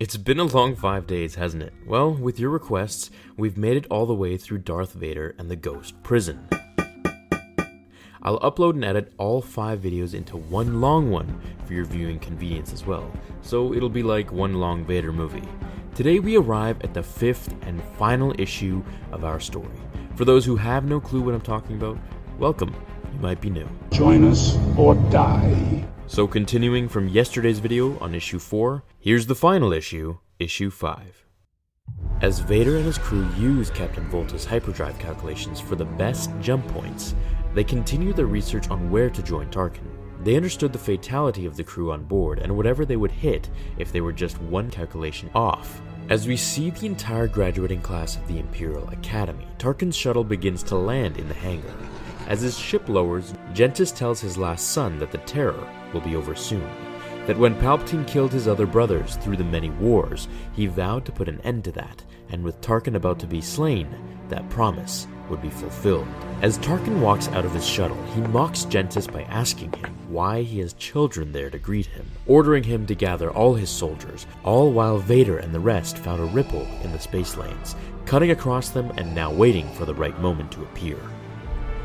It's been a long five days, hasn't it? Well, with your requests, we've made it all the way through Darth Vader and the Ghost Prison. I'll upload and edit all five videos into one long one for your viewing convenience as well, so it'll be like one long Vader movie. Today we arrive at the fifth and final issue of our story. For those who have no clue what I'm talking about, welcome. You might be new. Join us or die. So, continuing from yesterday's video on issue 4, here's the final issue, issue 5. As Vader and his crew use Captain Volta's hyperdrive calculations for the best jump points, they continue their research on where to join Tarkin. They understood the fatality of the crew on board and whatever they would hit if they were just one calculation off. As we see the entire graduating class of the Imperial Academy, Tarkin's shuttle begins to land in the hangar. As his ship lowers, Gentis tells his last son that the Terror will be over soon. That when Palpatine killed his other brothers through the many wars, he vowed to put an end to that, and with Tarkin about to be slain, that promise would be fulfilled. As Tarkin walks out of his shuttle, he mocks Gentis by asking him why he has children there to greet him, ordering him to gather all his soldiers, all while Vader and the rest found a ripple in the space lanes, cutting across them and now waiting for the right moment to appear.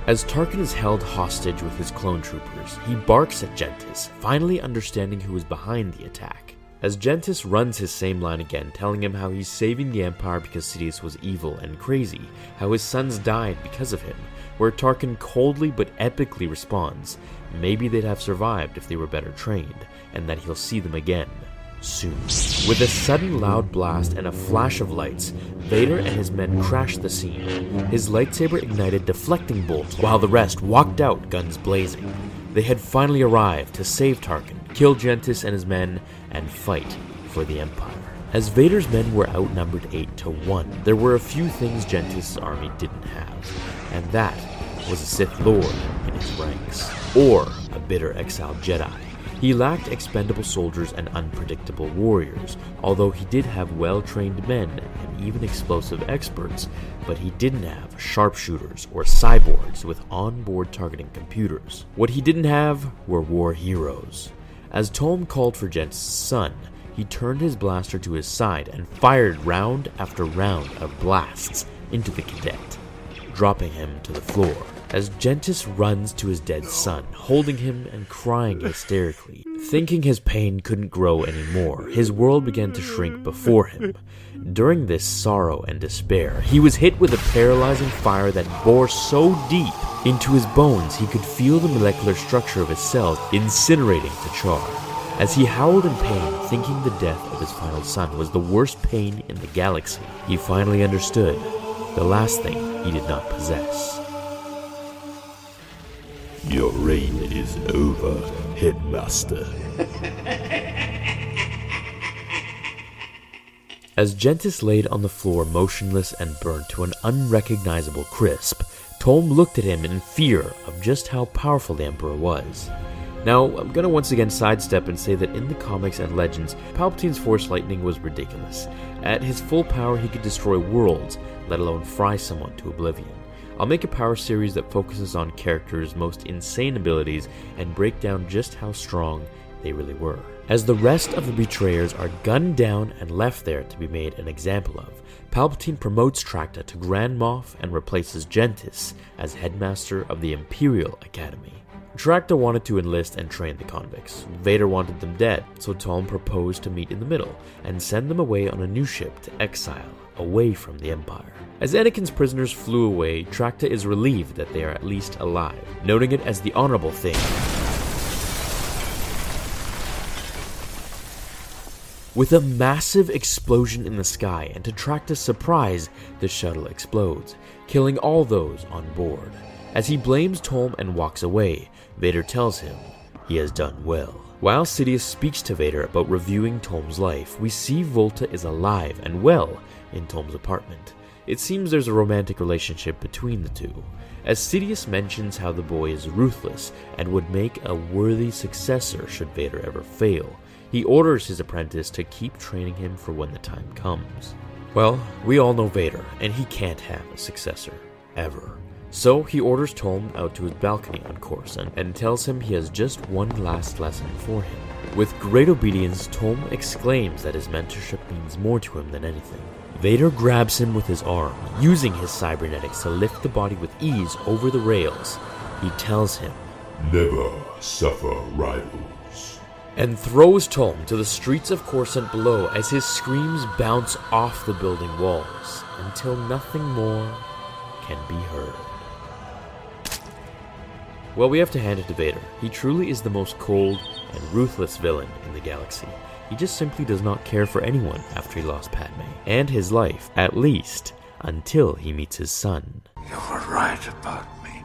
As Tarkin is held hostage with his clone troopers, he barks at Gentis, finally understanding who is behind the attack. As Gentis runs his same line again, telling him how he's saving the Empire because Sidious was evil and crazy, how his sons died because of him, where Tarkin coldly but epically responds, maybe they'd have survived if they were better trained, and that he'll see them again. Soon. With a sudden loud blast and a flash of lights, Vader and his men crashed the scene. His lightsaber ignited deflecting bolts while the rest walked out, guns blazing. They had finally arrived to save Tarkin, kill Gentis and his men, and fight for the Empire. As Vader's men were outnumbered 8 to 1, there were a few things Gentis' army didn't have, and that was a Sith Lord in his ranks, or a bitter exiled Jedi. He lacked expendable soldiers and unpredictable warriors, although he did have well trained men and even explosive experts, but he didn't have sharpshooters or cyborgs with onboard targeting computers. What he didn't have were war heroes. As Tolm called for Gentis' son, he turned his blaster to his side and fired round after round of blasts into the cadet, dropping him to the floor. As Gentis runs to his dead son, holding him and crying hysterically, thinking his pain couldn't grow anymore, his world began to shrink before him. During this sorrow and despair, he was hit with a paralyzing fire that bore so deep into his bones he could feel the molecular structure of his cells incinerating to char. As he howled in pain, thinking the death of his final son was the worst pain in the galaxy, he finally understood the last thing he did not possess. Your reign is over, Headmaster. As Gentis laid on the floor motionless and burnt to an unrecognizable crisp, Tolm looked at him in fear of just how powerful the Emperor was. Now, I'm gonna once again sidestep and say that in the comics and legends, Palpatine's Force Lightning was ridiculous. At his full power, he could destroy worlds, let alone fry someone to oblivion. I'll make a power series that focuses on characters' most insane abilities and break down just how strong they really were. As the rest of the betrayers are gunned down and left there to be made an example of, Palpatine promotes Tracta to Grand Moff and replaces Gentis as headmaster of the Imperial Academy. Tracta wanted to enlist and train the convicts. Vader wanted them dead, so Tom proposed to meet in the middle and send them away on a new ship to exile, away from the Empire. As Anakin's prisoners flew away, Tracta is relieved that they are at least alive, noting it as the honorable thing. With a massive explosion in the sky, and to Tracta's surprise, the shuttle explodes, killing all those on board. As he blames Tom and walks away, Vader tells him he has done well. While Sidious speaks to Vader about reviewing Tom's life, we see Volta is alive and well in Tom's apartment. It seems there's a romantic relationship between the two, as Sidious mentions how the boy is ruthless and would make a worthy successor should Vader ever fail. He orders his apprentice to keep training him for when the time comes. Well, we all know Vader, and he can't have a successor. Ever. So he orders Tom out to his balcony on Coruscant and tells him he has just one last lesson for him. With great obedience, Tom exclaims that his mentorship means more to him than anything. Vader grabs him with his arm, using his cybernetics to lift the body with ease over the rails. He tells him, Never suffer rivals. and throws Tom to the streets of Coruscant below as his screams bounce off the building walls until nothing more can be heard. Well, we have to hand it to Vader. He truly is the most cold and ruthless villain in the galaxy. He just simply does not care for anyone after he lost Padme, and his life, at least, until he meets his son. You were right about me.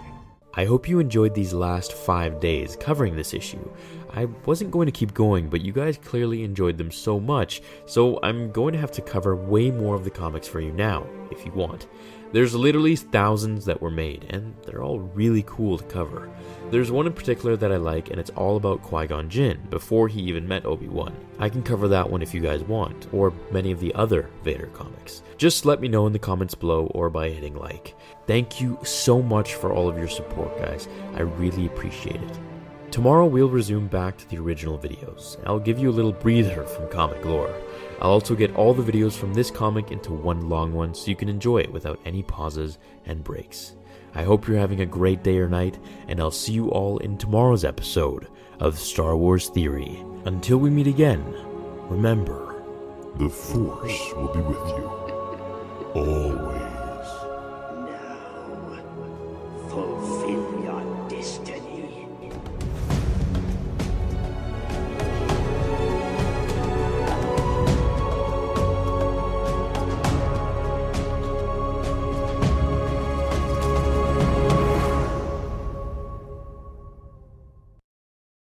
I hope you enjoyed these last five days covering this issue. I wasn't going to keep going, but you guys clearly enjoyed them so much, so I'm going to have to cover way more of the comics for you now, if you want. There's literally thousands that were made, and they're all really cool to cover. There's one in particular that I like, and it's all about Qui Gon Jinn before he even met Obi Wan. I can cover that one if you guys want, or many of the other Vader comics. Just let me know in the comments below or by hitting like. Thank you so much for all of your support, guys. I really appreciate it. Tomorrow we'll resume back to the original videos. I'll give you a little breather from comic lore. I'll also get all the videos from this comic into one long one so you can enjoy it without any pauses and breaks. I hope you're having a great day or night, and I'll see you all in tomorrow's episode of Star Wars Theory. Until we meet again, remember The Force will be with you.